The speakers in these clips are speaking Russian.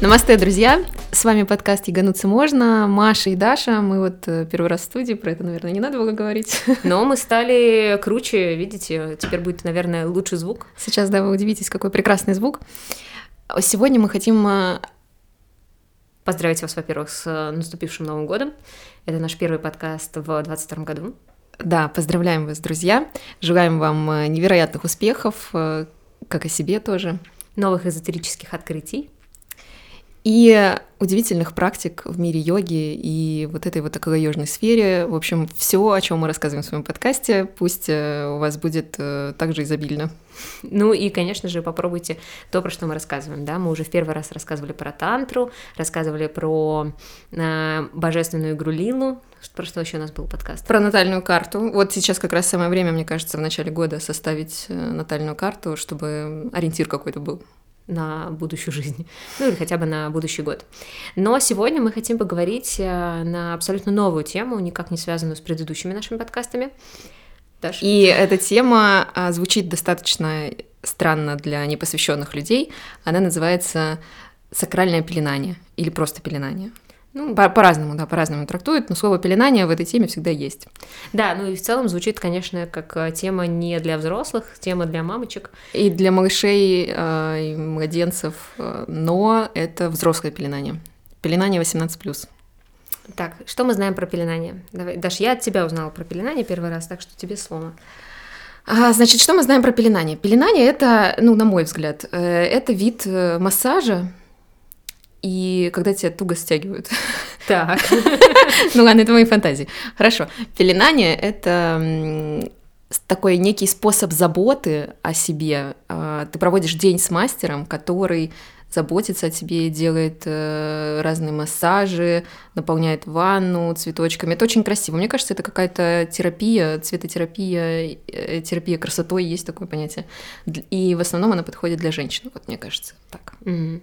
Намасте, друзья! С вами подкаст «Ягануться можно». Маша и Даша. Мы вот э, первый раз в студии, про это, наверное, не надо было говорить. Но мы стали круче, видите, теперь будет, наверное, лучший звук. Сейчас, да, вы удивитесь, какой прекрасный звук. Сегодня мы хотим э, Поздравить вас, во-первых, с э, наступившим Новым годом. Это наш первый подкаст в 2022 году. Да, поздравляем вас, друзья. Желаем вам невероятных успехов, как и себе тоже. Новых эзотерических открытий и удивительных практик в мире йоги и вот этой вот околоёжной сфере. В общем, все, о чем мы рассказываем в своем подкасте, пусть э, у вас будет э, также изобильно. Ну и, конечно же, попробуйте то, про что мы рассказываем. Да? Мы уже в первый раз рассказывали про тантру, рассказывали про э, божественную игру Лилу, про что еще у нас был подкаст? Про натальную карту. Вот сейчас как раз самое время, мне кажется, в начале года составить э, натальную карту, чтобы ориентир какой-то был на будущую жизнь, ну или хотя бы на будущий год. Но сегодня мы хотим поговорить э, на абсолютно новую тему, никак не связанную с предыдущими нашими подкастами. Даша? И эта тема а, звучит достаточно странно для непосвященных людей. Она называется сакральное пеленание или просто пеленание. Ну, по- по-разному, да, по-разному трактуют, но слово пеленание в этой теме всегда есть. Да, ну и в целом звучит, конечно, как э, тема не для взрослых, тема для мамочек. И для малышей э, и младенцев, э, но это взрослое пеленание. Пеленание 18+. Так, что мы знаем про пеленание? Давай, Даш, я от тебя узнала про пеленание первый раз, так что тебе слово. А, значит, что мы знаем про пеленание? Пеленание это, ну, на мой взгляд, э, это вид массажа, и когда тебя туго стягивают. Так. Ну ладно, это мои фантазии. Хорошо. Пеленание — это такой некий способ заботы о себе. А, ты проводишь день с мастером, который заботится о тебе, делает э, разные массажи, наполняет ванну цветочками. Это очень красиво. Мне кажется, это какая-то терапия, цветотерапия, э, терапия красотой, есть такое понятие. И в основном она подходит для женщин, вот мне кажется, так. Mm-hmm.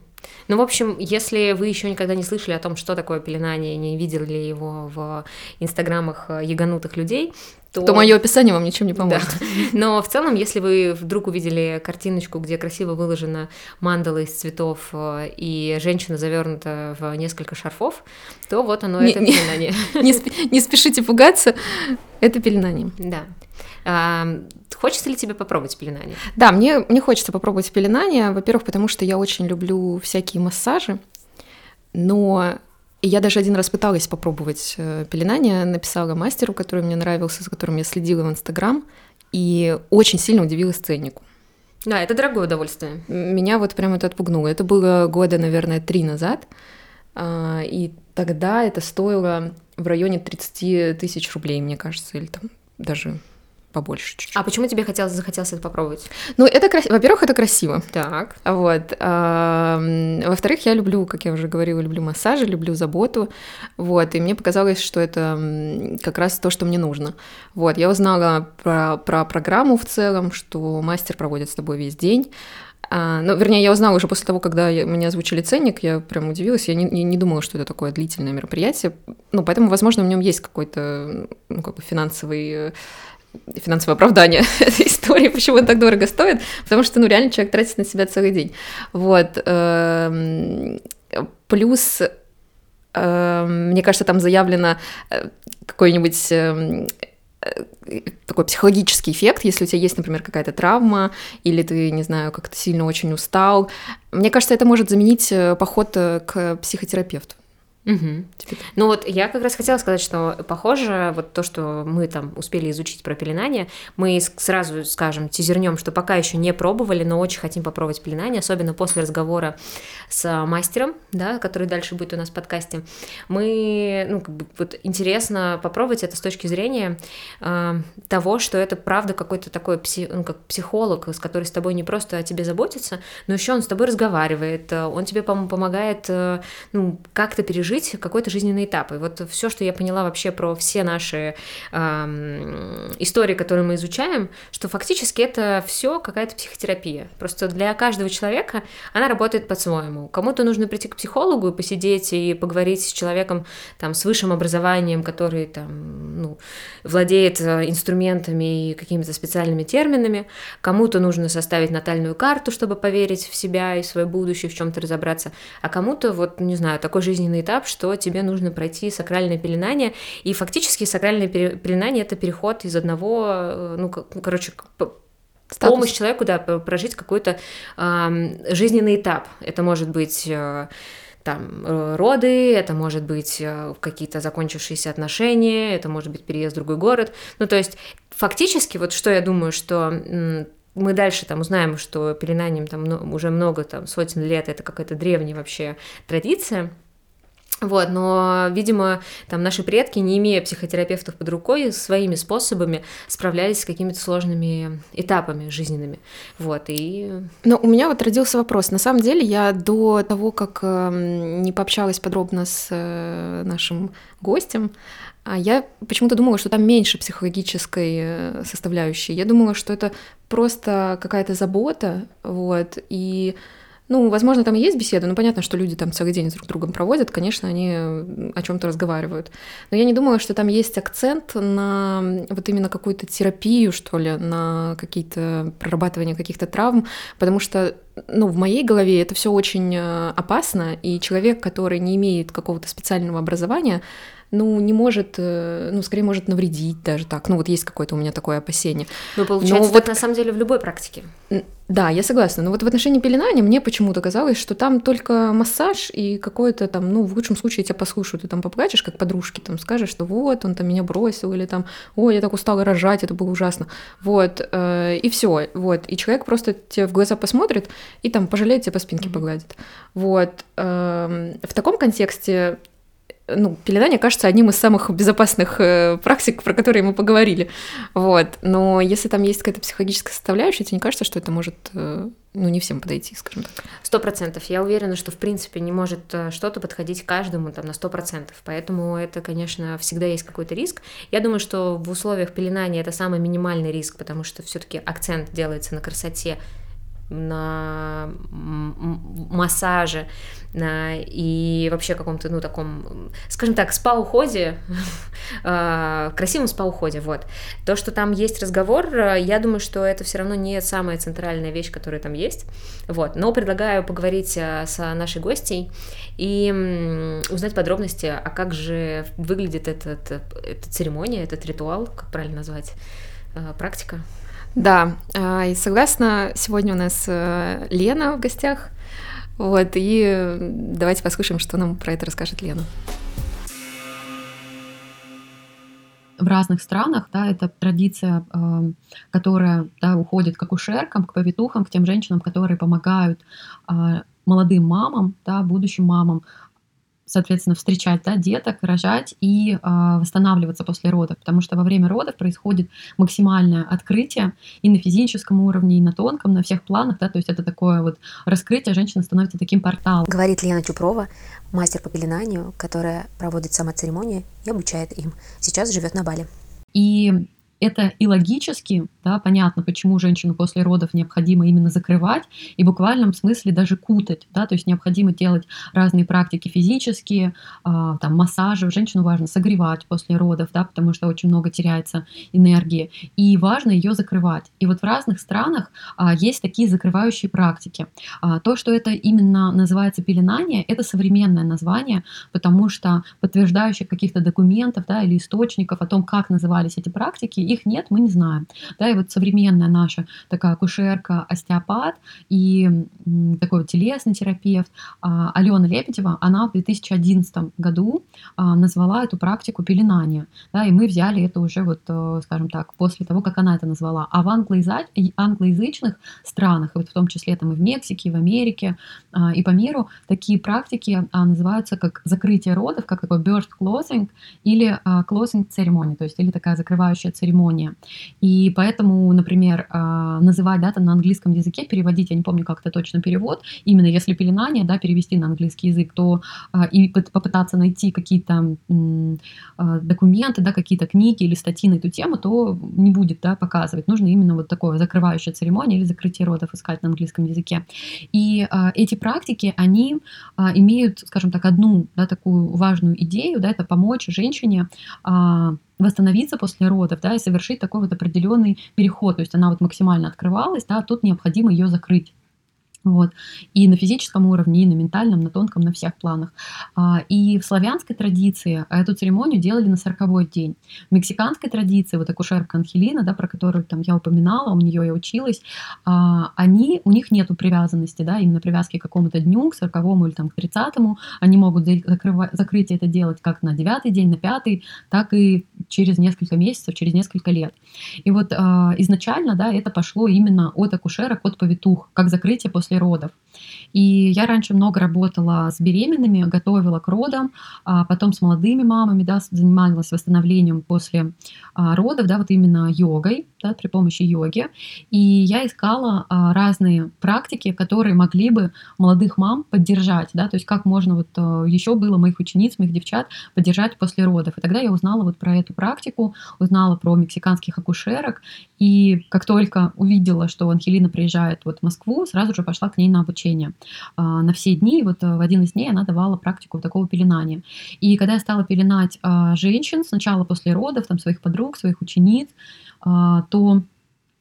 Ну, в общем, если вы еще никогда не слышали о том, что такое пеленание, не видели его в инстаграмах э, яганутых людей, то, то мое описание вам ничем не поможет. Да. Но в целом, если вы вдруг увидели картиночку, где красиво выложена мандала из цветов э, и женщина завернута в несколько шарфов, то вот оно не, это пеленание. Не, не, не спешите пугаться, это пеленание. Да. Хочется ли тебе попробовать пеленание? Да, мне, мне хочется попробовать пеленание. Во-первых, потому что я очень люблю всякие массажи, но я даже один раз пыталась попробовать э, пеленание, написала мастеру, который мне нравился, за которым я следила в Инстаграм, и очень сильно удивилась ценнику. Да, это дорогое удовольствие. Меня вот прям это отпугнуло. Это было года, наверное, три назад, а, и тогда это стоило в районе 30 тысяч рублей, мне кажется, или там даже побольше чуть-чуть. А почему тебе хотелось, захотелось это попробовать? Ну, это красиво. Во-первых, это красиво. Так. Вот. Во-вторых, я люблю, как я уже говорила, люблю массажи, люблю заботу. Вот. И мне показалось, что это как раз то, что мне нужно. Вот. Я узнала про, про программу в целом, что мастер проводит с тобой весь день. А, ну, вернее, я узнала уже после того, когда я, мне озвучили ценник, я прям удивилась, я не, не, не думала, что это такое длительное мероприятие, ну, поэтому, возможно, в нем есть какой-то, ну, как бы финансовый финансовое оправдание этой истории, почему он так дорого стоит, потому что, ну, реально человек тратит на себя целый день. Вот. Эм, плюс, эм, мне кажется, там заявлено э, какой-нибудь эм, э, такой психологический эффект, если у тебя есть, например, какая-то травма, или ты, не знаю, как-то сильно очень устал. Мне кажется, это может заменить э, поход к психотерапевту. Угу. Ну вот я как раз хотела сказать, что похоже, вот то, что мы там успели изучить про пеленание, мы сразу скажем, тизернем, что пока еще не пробовали, но очень хотим попробовать пеленание, особенно после разговора с мастером, да, который дальше будет у нас в подкасте. Мы, ну, как бы, вот интересно попробовать это с точки зрения э, того, что это правда какой-то такой пси, ну, как психолог, с который с тобой не просто о тебе заботится, но еще он с тобой разговаривает, он тебе помогает, э, ну, как-то пережить пережить какой-то жизненный этап. И вот все, что я поняла вообще про все наши э, истории, которые мы изучаем, что фактически это все какая-то психотерапия. Просто для каждого человека она работает по-своему. Кому-то нужно прийти к психологу и посидеть и поговорить с человеком там, с высшим образованием, который там, ну, владеет э, инструментами и какими-то специальными терминами, кому-то нужно составить натальную карту, чтобы поверить в себя и свое будущее, в чем-то разобраться, а кому-то, вот, не знаю, такой жизненный этап, что тебе нужно пройти сакральное пеленание, и фактически сакральное пеленание — это переход из одного, э, ну, ну короче, Статус. помощь человеку, да, прожить какой-то э, жизненный этап. Это может быть э, там э, роды, это может быть э, какие-то закончившиеся отношения, это может быть переезд в другой город. Ну, то есть фактически, вот что я думаю, что мы дальше там узнаем, что пеленанием там уже много там сотен лет, это какая-то древняя вообще традиция, вот, но, видимо, там наши предки, не имея психотерапевтов под рукой, своими способами справлялись с какими-то сложными этапами жизненными. Вот, и... Но у меня вот родился вопрос. На самом деле, я до того, как э, не пообщалась подробно с э, нашим гостем, а я почему-то думала, что там меньше психологической э, составляющей. Я думала, что это просто какая-то забота, вот, и ну, возможно, там и есть беседа, но понятно, что люди там целый день с друг другом проводят, конечно, они о чем-то разговаривают. Но я не думала, что там есть акцент на вот именно какую-то терапию, что ли, на какие-то прорабатывание каких-то травм, потому что, ну, в моей голове это все очень э, опасно, и человек, который не имеет какого-то специального образования, ну, не может, э, ну, скорее может навредить даже так. Ну, вот есть какое-то у меня такое опасение. Ну, получается, Но вот на самом деле в любой практике. Да, я согласна. Но вот в отношении пеленания мне почему-то казалось, что там только массаж и какое-то там, ну, в лучшем случае тебя послушают, ты там поплачешь, как подружки, там скажешь, что вот, он там меня бросил, или там, ой, я так устала рожать, это было ужасно. Вот, э, и все, вот. И человек просто тебе в глаза посмотрит и там пожалеет тебя по спинке погладит. Вот. Э, в таком контексте ну, пеленание кажется одним из самых безопасных э, практик, про которые мы поговорили. Вот. Но если там есть какая-то психологическая составляющая, тебе не кажется, что это может, э, ну, не всем подойти, скажем так? Сто процентов. Я уверена, что, в принципе, не может э, что-то подходить каждому там на сто процентов. Поэтому это, конечно, всегда есть какой-то риск. Я думаю, что в условиях пеленания это самый минимальный риск, потому что все-таки акцент делается на красоте на массаже на, и вообще каком-то, ну, таком, скажем так, спа-уходе, а, красивом спа-уходе, вот. То, что там есть разговор, я думаю, что это все равно не самая центральная вещь, которая там есть, вот. Но предлагаю поговорить с нашей гостей и узнать подробности, а как же выглядит этот, эта церемония, этот ритуал, как правильно назвать, практика. Да, а, и согласна, сегодня у нас э, Лена в гостях. Вот, и давайте послушаем, что нам про это расскажет Лена. в разных странах, да, это традиция, э, которая да, уходит к акушеркам, к повитухам, к тем женщинам, которые помогают э, молодым мамам, да, будущим мамам соответственно, встречать да, деток, рожать и э, восстанавливаться после родов, потому что во время родов происходит максимальное открытие и на физическом уровне, и на тонком, на всех планах, да, то есть это такое вот раскрытие, женщина становится таким порталом. Говорит Лена Чупрова, мастер по пеленанию, которая проводит сама церемонии и обучает им. Сейчас живет на Бали. И это и логически, да, понятно, почему женщину после родов необходимо именно закрывать и в буквальном смысле даже кутать, да, то есть необходимо делать разные практики физические, э, там, массажи, женщину важно согревать после родов, да, потому что очень много теряется энергии, и важно ее закрывать. И вот в разных странах э, есть такие закрывающие практики. Э, то, что это именно называется пеленание, это современное название, потому что подтверждающих каких-то документов, да, или источников о том, как назывались эти практики, их нет, мы не знаем. Да, и вот современная наша такая акушерка, остеопат и такой вот телесный терапевт а, Алена Лебедева, она в 2011 году а, назвала эту практику пеленания, да, и мы взяли это уже вот, э, скажем так, после того, как она это назвала. А в англоязычных странах, вот в том числе там и в Мексике, и в Америке, а, и по миру, такие практики называются как закрытие родов, как такой birth closing или closing церемония, то есть или такая закрывающая церемония церемония. И поэтому, например, а, называть да, там на английском языке, переводить, я не помню, как это точно перевод, именно если пеленание, да, перевести на английский язык, то а, и попытаться найти какие-то а, документы, да, какие-то книги или статьи на эту тему, то не будет да, показывать. Нужно именно вот такое закрывающая церемония или закрытие родов искать на английском языке. И эти практики, они имеют, скажем так, одну да, такую важную идею, да, это помочь женщине восстановиться после родов, да, и совершить такой вот определенный переход. То есть она вот максимально открывалась, да, а тут необходимо ее закрыть. Вот. И на физическом уровне, и на ментальном, на тонком, на всех планах. А, и в славянской традиции эту церемонию делали на сороковой день. В мексиканской традиции, вот акушерка Анхелина, да, про которую там я упоминала, у нее я училась, а, они, у них нету привязанности, да, именно привязки к какому-то дню, к сороковому или там к тридцатому. Они могут закрывать, закрыть это делать как на девятый день, на пятый, так и через несколько месяцев, через несколько лет. И вот а, изначально, да, это пошло именно от акушерок, от повитух, как закрытие после родов. И я раньше много работала с беременными, готовила к родам, а потом с молодыми мамами, да, занималась восстановлением после а, родов, да, вот именно йогой, да, при помощи йоги. И я искала а, разные практики, которые могли бы молодых мам поддержать, да, то есть как можно вот еще было моих учениц, моих девчат поддержать после родов. И тогда я узнала вот про эту практику, узнала про мексиканских акушерок, и как только увидела, что Анхелина приезжает вот в Москву, сразу же пошла к ней на обучение а, на все дни. Вот э, в один из дней она давала практику такого пеленания. И когда я стала пеленать а, женщин, сначала после родов, там своих подруг, своих учениц, а, то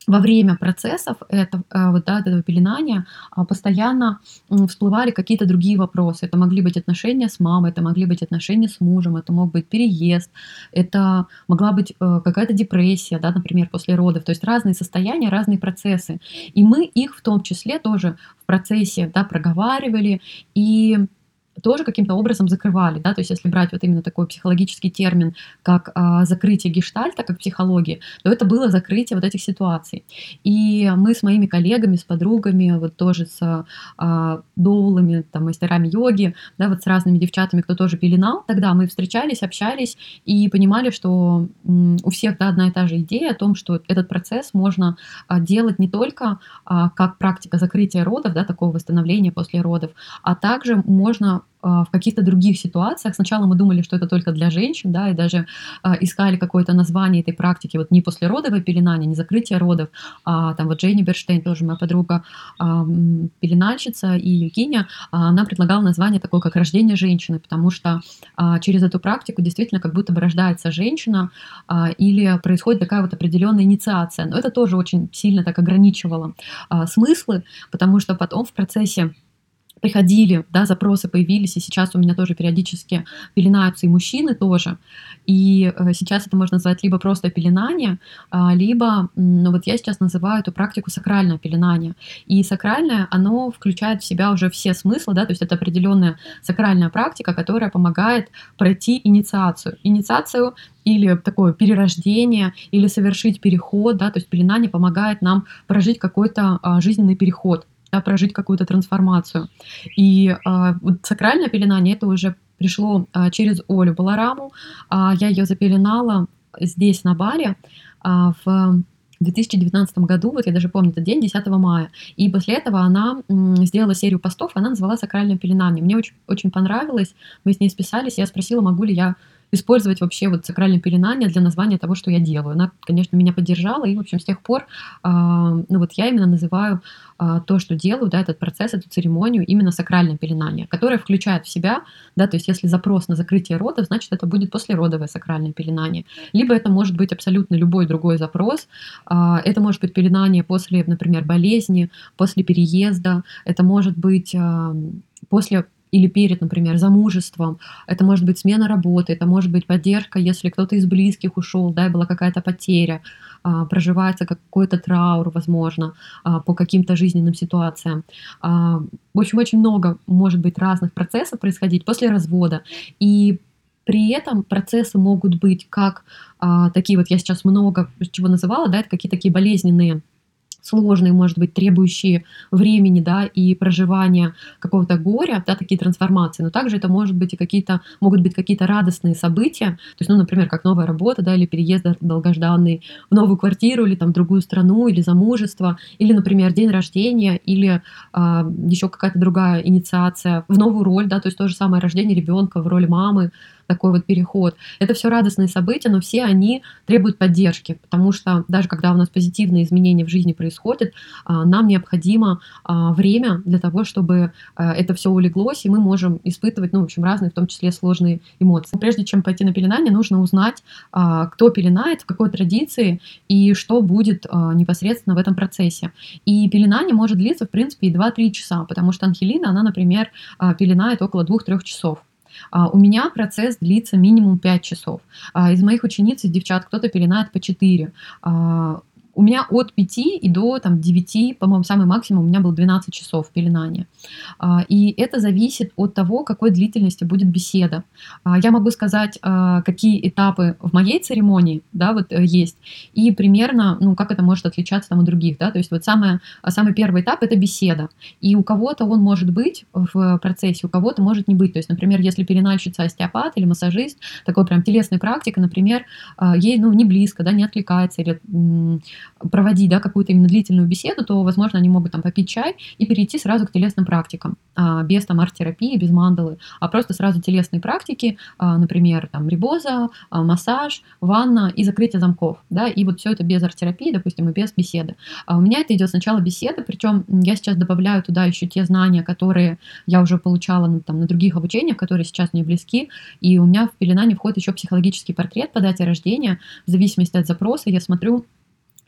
во время процессов этого, э, вот, да, этого пеленания а, постоянно всплывали какие-то другие вопросы. Это могли быть отношения с мамой, это могли быть отношения с мужем, это мог быть переезд, это могла быть э, какая-то депрессия, да, например, после родов. То есть разные состояния, разные процессы. И мы их в том числе тоже в процессе да, проговаривали и тоже каким-то образом закрывали, да, то есть если брать вот именно такой психологический термин, как а, закрытие гештальта, как психологии, то это было закрытие вот этих ситуаций. И мы с моими коллегами, с подругами, вот тоже с а, доулами, там, мастерами йоги, да, вот с разными девчатами, кто тоже пеленал, тогда мы встречались, общались и понимали, что у всех, да, одна и та же идея о том, что этот процесс можно а, делать не только а, как практика закрытия родов, да, такого восстановления после родов, а также можно в каких-то других ситуациях. Сначала мы думали, что это только для женщин, да, и даже а, искали какое-то название этой практики, вот не послеродовое пеленание, не закрытие родов, а там вот Джейни Берштейн, тоже моя подруга, а, пеленальщица и Юкиня, а, она предлагала название такое, как рождение женщины, потому что а, через эту практику действительно как будто бы рождается женщина а, или происходит такая вот определенная инициация. Но это тоже очень сильно так ограничивало а, смыслы, потому что потом в процессе приходили, да, запросы появились, и сейчас у меня тоже периодически пеленаются и мужчины тоже. И э, сейчас это можно назвать либо просто пеленание, а, либо, ну вот я сейчас называю эту практику сакральное пеленание. И сакральное, оно включает в себя уже все смыслы, да, то есть это определенная сакральная практика, которая помогает пройти инициацию. Инициацию или такое перерождение, или совершить переход, да, то есть пеленание помогает нам прожить какой-то а, жизненный переход прожить какую-то трансформацию. И а, вот сакральное пеленание это уже пришло а, через Олю Балараму. А, я ее запеленала здесь, на а, в 2019 году, вот я даже помню этот день, 10 мая. И после этого она сделала серию постов, она назвала «Сакральное пеленание». Мне очень, очень понравилось, мы с ней списались, я спросила, могу ли я использовать вообще вот сакральное пеленание для названия того, что я делаю. Она, конечно, меня поддержала, и, в общем, с тех пор, а, ну вот я именно называю а, то, что делаю, да, этот процесс, эту церемонию, именно сакральное пеленание, которое включает в себя, да, то есть если запрос на закрытие родов, значит, это будет послеродовое сакральное пеленание. Либо это может быть абсолютно любой другой запрос. А, это может быть пеленание после, например, болезни, после переезда, это может быть после или перед, например, замужеством. Это может быть смена работы, это может быть поддержка, если кто-то из близких ушел, да, и была какая-то потеря, а, проживается какой-то траур, возможно, а, по каким-то жизненным ситуациям. А, в общем, очень много может быть разных процессов происходить после развода. И при этом процессы могут быть как а, такие вот, я сейчас много чего называла, да, это какие-то такие болезненные сложные, может быть, требующие времени, да, и проживания какого-то горя, да, такие трансформации, но также это может быть и какие-то, могут быть какие-то радостные события, то есть, ну, например, как новая работа, да, или переезд долгожданный в новую квартиру, или там в другую страну, или замужество, или, например, день рождения, или а, еще какая-то другая инициация в новую роль, да, то есть то же самое рождение ребенка в роли мамы, такой вот переход. Это все радостные события, но все они требуют поддержки, потому что даже когда у нас позитивные изменения в жизни происходят, а, нам необходимо а, время для того, чтобы а, это все улеглось, и мы можем испытывать, ну, в общем, разные, в том числе сложные эмоции. Прежде чем пойти на пеленание, нужно узнать, кто пеленает, в какой традиции и что будет непосредственно в этом процессе. И пеленание может длиться, в принципе, и 2-3 часа, потому что Анхелина, она, например, пеленает около 2-3 часов. У меня процесс длится минимум 5 часов. Из моих учениц и девчат кто-то пеленает по 4 у меня от 5 и до там, 9, по-моему, самый максимум у меня был 12 часов пеленания. А, и это зависит от того, какой длительности будет беседа. А, я могу сказать, а, какие этапы в моей церемонии да, вот, э, есть, и примерно, ну, как это может отличаться там, от других. Да? То есть вот самое, самый первый этап – это беседа. И у кого-то он может быть в процессе, у кого-то может не быть. То есть, например, если пеленальщица остеопат или массажист, такой прям телесной практика, например, ей ну, не близко, да, не откликается, или проводить да, какую-то именно длительную беседу, то, возможно, они могут там попить чай и перейти сразу к телесным практикам, а, без там арт-терапии, без мандалы, а просто сразу телесные практики, а, например, там рибоза, а, массаж, ванна и закрытие замков, да, и вот все это без арт-терапии, допустим, и без беседы. У меня это идет сначала беседа, причем я сейчас добавляю туда еще те знания, которые я уже получала ну, там, на других обучениях, которые сейчас мне близки, и у меня в пеленание входит еще психологический портрет по дате рождения, в зависимости от запроса я смотрю,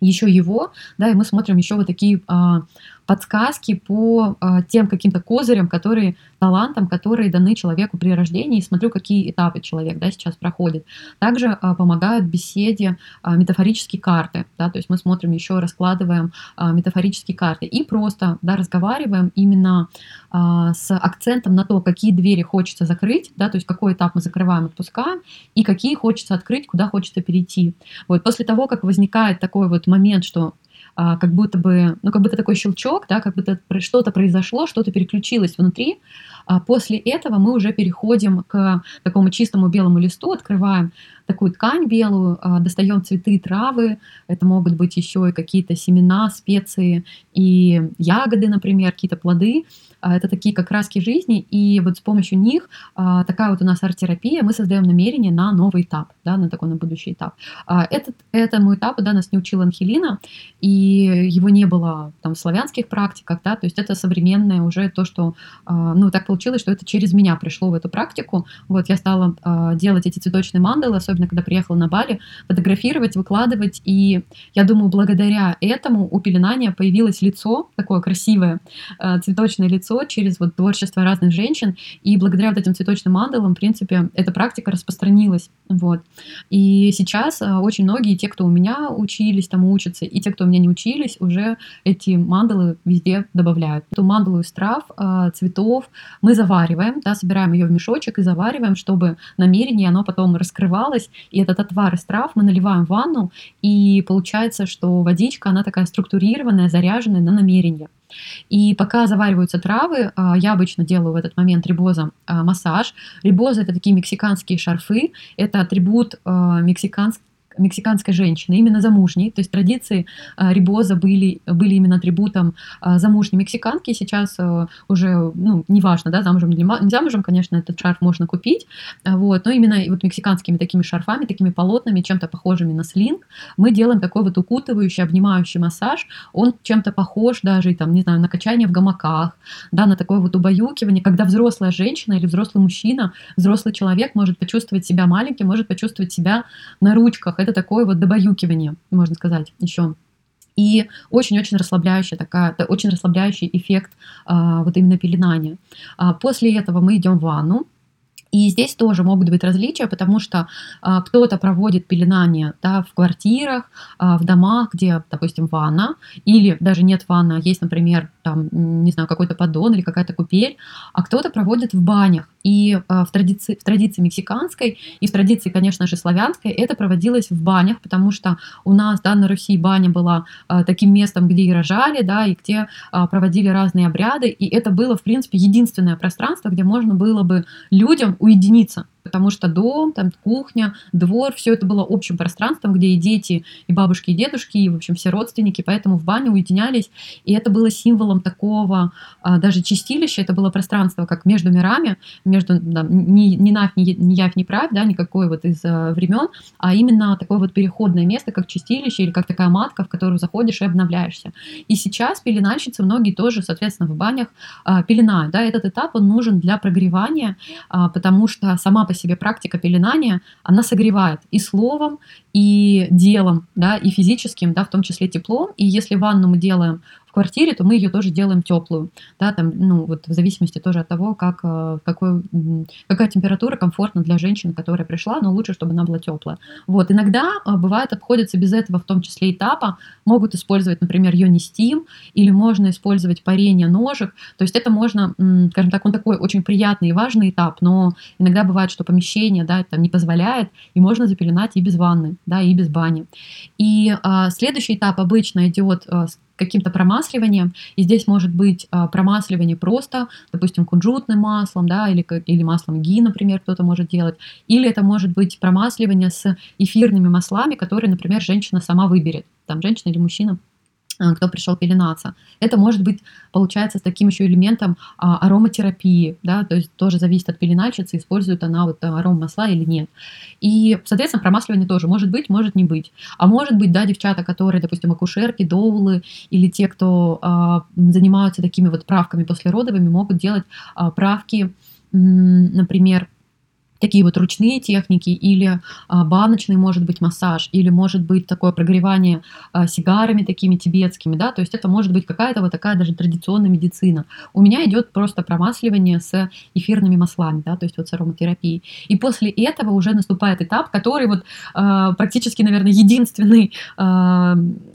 еще его, да, и мы смотрим еще вот такие а, подсказки по а, тем каким-то козырям, которые, талантам, которые даны человеку при рождении, и смотрю, какие этапы человек, да, сейчас проходит. Также а, помогают беседе а, метафорические карты, да, то есть мы смотрим еще, раскладываем а, метафорические карты и просто, да, разговариваем именно а, с акцентом на то, какие двери хочется закрыть, да, то есть какой этап мы закрываем, отпускаем, и какие хочется открыть, куда хочется перейти. Вот после того, как возникает такой вот момент, что а, как будто бы, ну, как будто такой щелчок, да, как будто что-то произошло, что-то переключилось внутри. А после этого мы уже переходим к такому чистому белому листу, открываем такую ткань белую, а, достаем цветы, травы, это могут быть еще и какие-то семена, специи и ягоды, например, какие-то плоды. А, это такие как краски жизни, и вот с помощью них а, такая вот у нас арт-терапия, мы создаем намерение на новый этап, да, на такой, на будущий этап. Этот, этому этапу, да, нас не учила Анхелина, и его не было там в славянских практиках, да, то есть это современное уже то, что, ну, так получилось, что это через меня пришло в эту практику, вот я стала делать эти цветочные мандалы, особенно особенно когда приехала на Бали, фотографировать, выкладывать. И я думаю, благодаря этому у пеленания появилось лицо, такое красивое, э, цветочное лицо через вот творчество разных женщин. И благодаря вот этим цветочным мандалам, в принципе, эта практика распространилась. Вот. И сейчас э, очень многие, те, кто у меня учились, там учатся, и те, кто у меня не учились, уже эти мандалы везде добавляют. Эту мандалу из трав, э, цветов мы завариваем, да, собираем ее в мешочек и завариваем, чтобы намерение, оно потом раскрывалось, есть, и этот отвар из трав мы наливаем в ванну, и получается, что водичка, она такая структурированная, заряженная на намерение. И пока завариваются травы, а, я обычно делаю в этот момент рибоза а, массаж. Рибоза это такие мексиканские шарфы, это атрибут а, мексиканских мексиканской женщины, именно замужней. То есть традиции э, рибоза были, были именно атрибутом э, замужней мексиканки. Сейчас э, уже, ну, неважно, да, замужем или не замужем, конечно, этот шарф можно купить. Вот, но именно вот мексиканскими такими шарфами, такими полотнами, чем-то похожими на слинг, мы делаем такой вот укутывающий, обнимающий массаж. Он чем-то похож даже, там, не знаю, на качание в гамаках, да, на такое вот убаюкивание, когда взрослая женщина или взрослый мужчина, взрослый человек может почувствовать себя маленьким, может почувствовать себя на ручках это такое вот добаюкивание, можно сказать, еще. И очень-очень расслабляющая такая, очень расслабляющий эффект а, вот именно пеленания. А, после этого мы идем в ванну, и здесь тоже могут быть различия, потому что а, кто-то проводит пеленание да, в квартирах, а, в домах, где, допустим, ванна, или даже нет ванны, а есть, например, там, не знаю, какой-то поддон или какая-то купель, а кто-то проводит в банях. И а, в, традиции, в традиции мексиканской и в традиции, конечно же, славянской это проводилось в банях, потому что у нас да, на Руси баня была а, таким местом, где и рожали, да, и где а, проводили разные обряды, и это было, в принципе, единственное пространство, где можно было бы людям уединиться потому что дом, там кухня, двор, все это было общим пространством, где и дети, и бабушки, и дедушки, и, в общем, все родственники, поэтому в бане уединялись, и это было символом такого, а, даже чистилища, это было пространство как между мирами, между да, ни, ни нафь, ни, ни явь, ни правь, да, никакой вот из а, времен, а именно такое вот переходное место, как чистилище или как такая матка, в которую заходишь и обновляешься. И сейчас пеленальщицы многие тоже, соответственно, в банях а, пеленают, да, этот этап, он нужен для прогревания, потому что сама по себе практика пеленания, она согревает и словом, и делом, да, и физическим, да, в том числе теплом. И если ванну мы делаем в квартире, то мы ее тоже делаем теплую, да, там, ну, вот в зависимости тоже от того, как, э, какой, какая температура комфортна для женщины, которая пришла, но лучше, чтобы она была теплая. Вот, иногда э, бывает обходится без этого, в том числе этапа, могут использовать, например, йонистим, или можно использовать парение ножек, то есть это можно, скажем так, он такой очень приятный и важный этап, но иногда бывает, что помещение, да, там не позволяет, и можно запеленать и без ванны, да, и без бани. И а, следующий этап обычно идет а, каким-то промасливанием. И здесь может быть а, промасливание просто, допустим, кунжутным маслом, да, или, или маслом ги, например, кто-то может делать. Или это может быть промасливание с эфирными маслами, которые, например, женщина сама выберет. Там женщина или мужчина кто пришел пеленаться. Это может быть, получается, с таким еще элементом а, ароматерапии, да, то есть тоже зависит от пеленальщицы, использует она вот аром масла или нет. И, соответственно, промасливание тоже может быть, может не быть. А может быть, да, девчата, которые, допустим, акушерки, доулы или те, кто а, занимаются такими вот правками послеродовыми, могут делать а, правки, например, такие вот ручные техники, или а, баночный, может быть, массаж, или может быть такое прогревание а, сигарами такими тибетскими, да, то есть это может быть какая-то вот такая даже традиционная медицина. У меня идет просто промасливание с эфирными маслами, да, то есть вот с ароматерапией. И после этого уже наступает этап, который вот а, практически, наверное, единственный,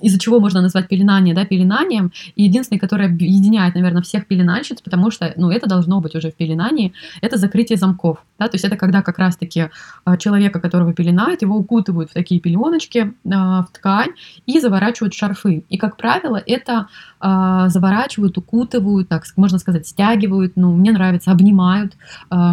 из-за чего можно назвать пеленание, да, пеленанием, и единственный, который объединяет, наверное, всех пеленальщиц, потому что, ну, это должно быть уже в пеленании, это закрытие замков, да, то есть это когда когда как раз-таки а, человека, которого пеленают, его укутывают в такие пеленочки, а, в ткань и заворачивают шарфы. И, как правило, это а, заворачивают, укутывают, так можно сказать, стягивают, ну, мне нравится, обнимают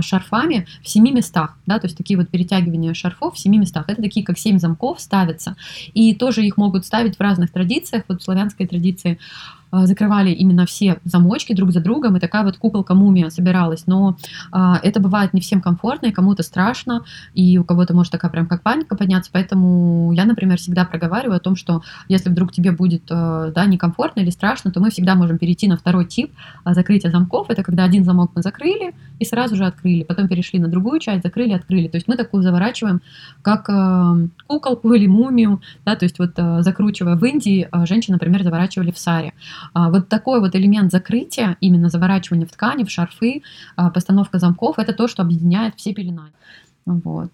шарфами в семи местах, да, то есть такие вот перетягивания шарфов в семи местах. Это такие, как семь замков ставятся. И тоже их могут ставить в разных традициях, вот в славянской традиции закрывали именно все замочки друг за другом, и такая вот куколка-мумия собиралась. Но а, это бывает не всем комфортно, и кому-то страшно, и у кого-то может такая прям как паника подняться. Поэтому я, например, всегда проговариваю о том, что если вдруг тебе будет а, да, некомфортно или страшно, то мы всегда можем перейти на второй тип а, закрытия замков. Это когда один замок мы закрыли и сразу же открыли, потом перешли на другую часть, закрыли, открыли. То есть мы такую заворачиваем, как а, куколку или мумию, да, то есть вот а, закручивая в Индии, а, женщины, например, заворачивали в саре. А, вот такой вот элемент закрытия, именно заворачивание в ткани, в шарфы, а, постановка замков, это то, что объединяет все пеленания. Вот.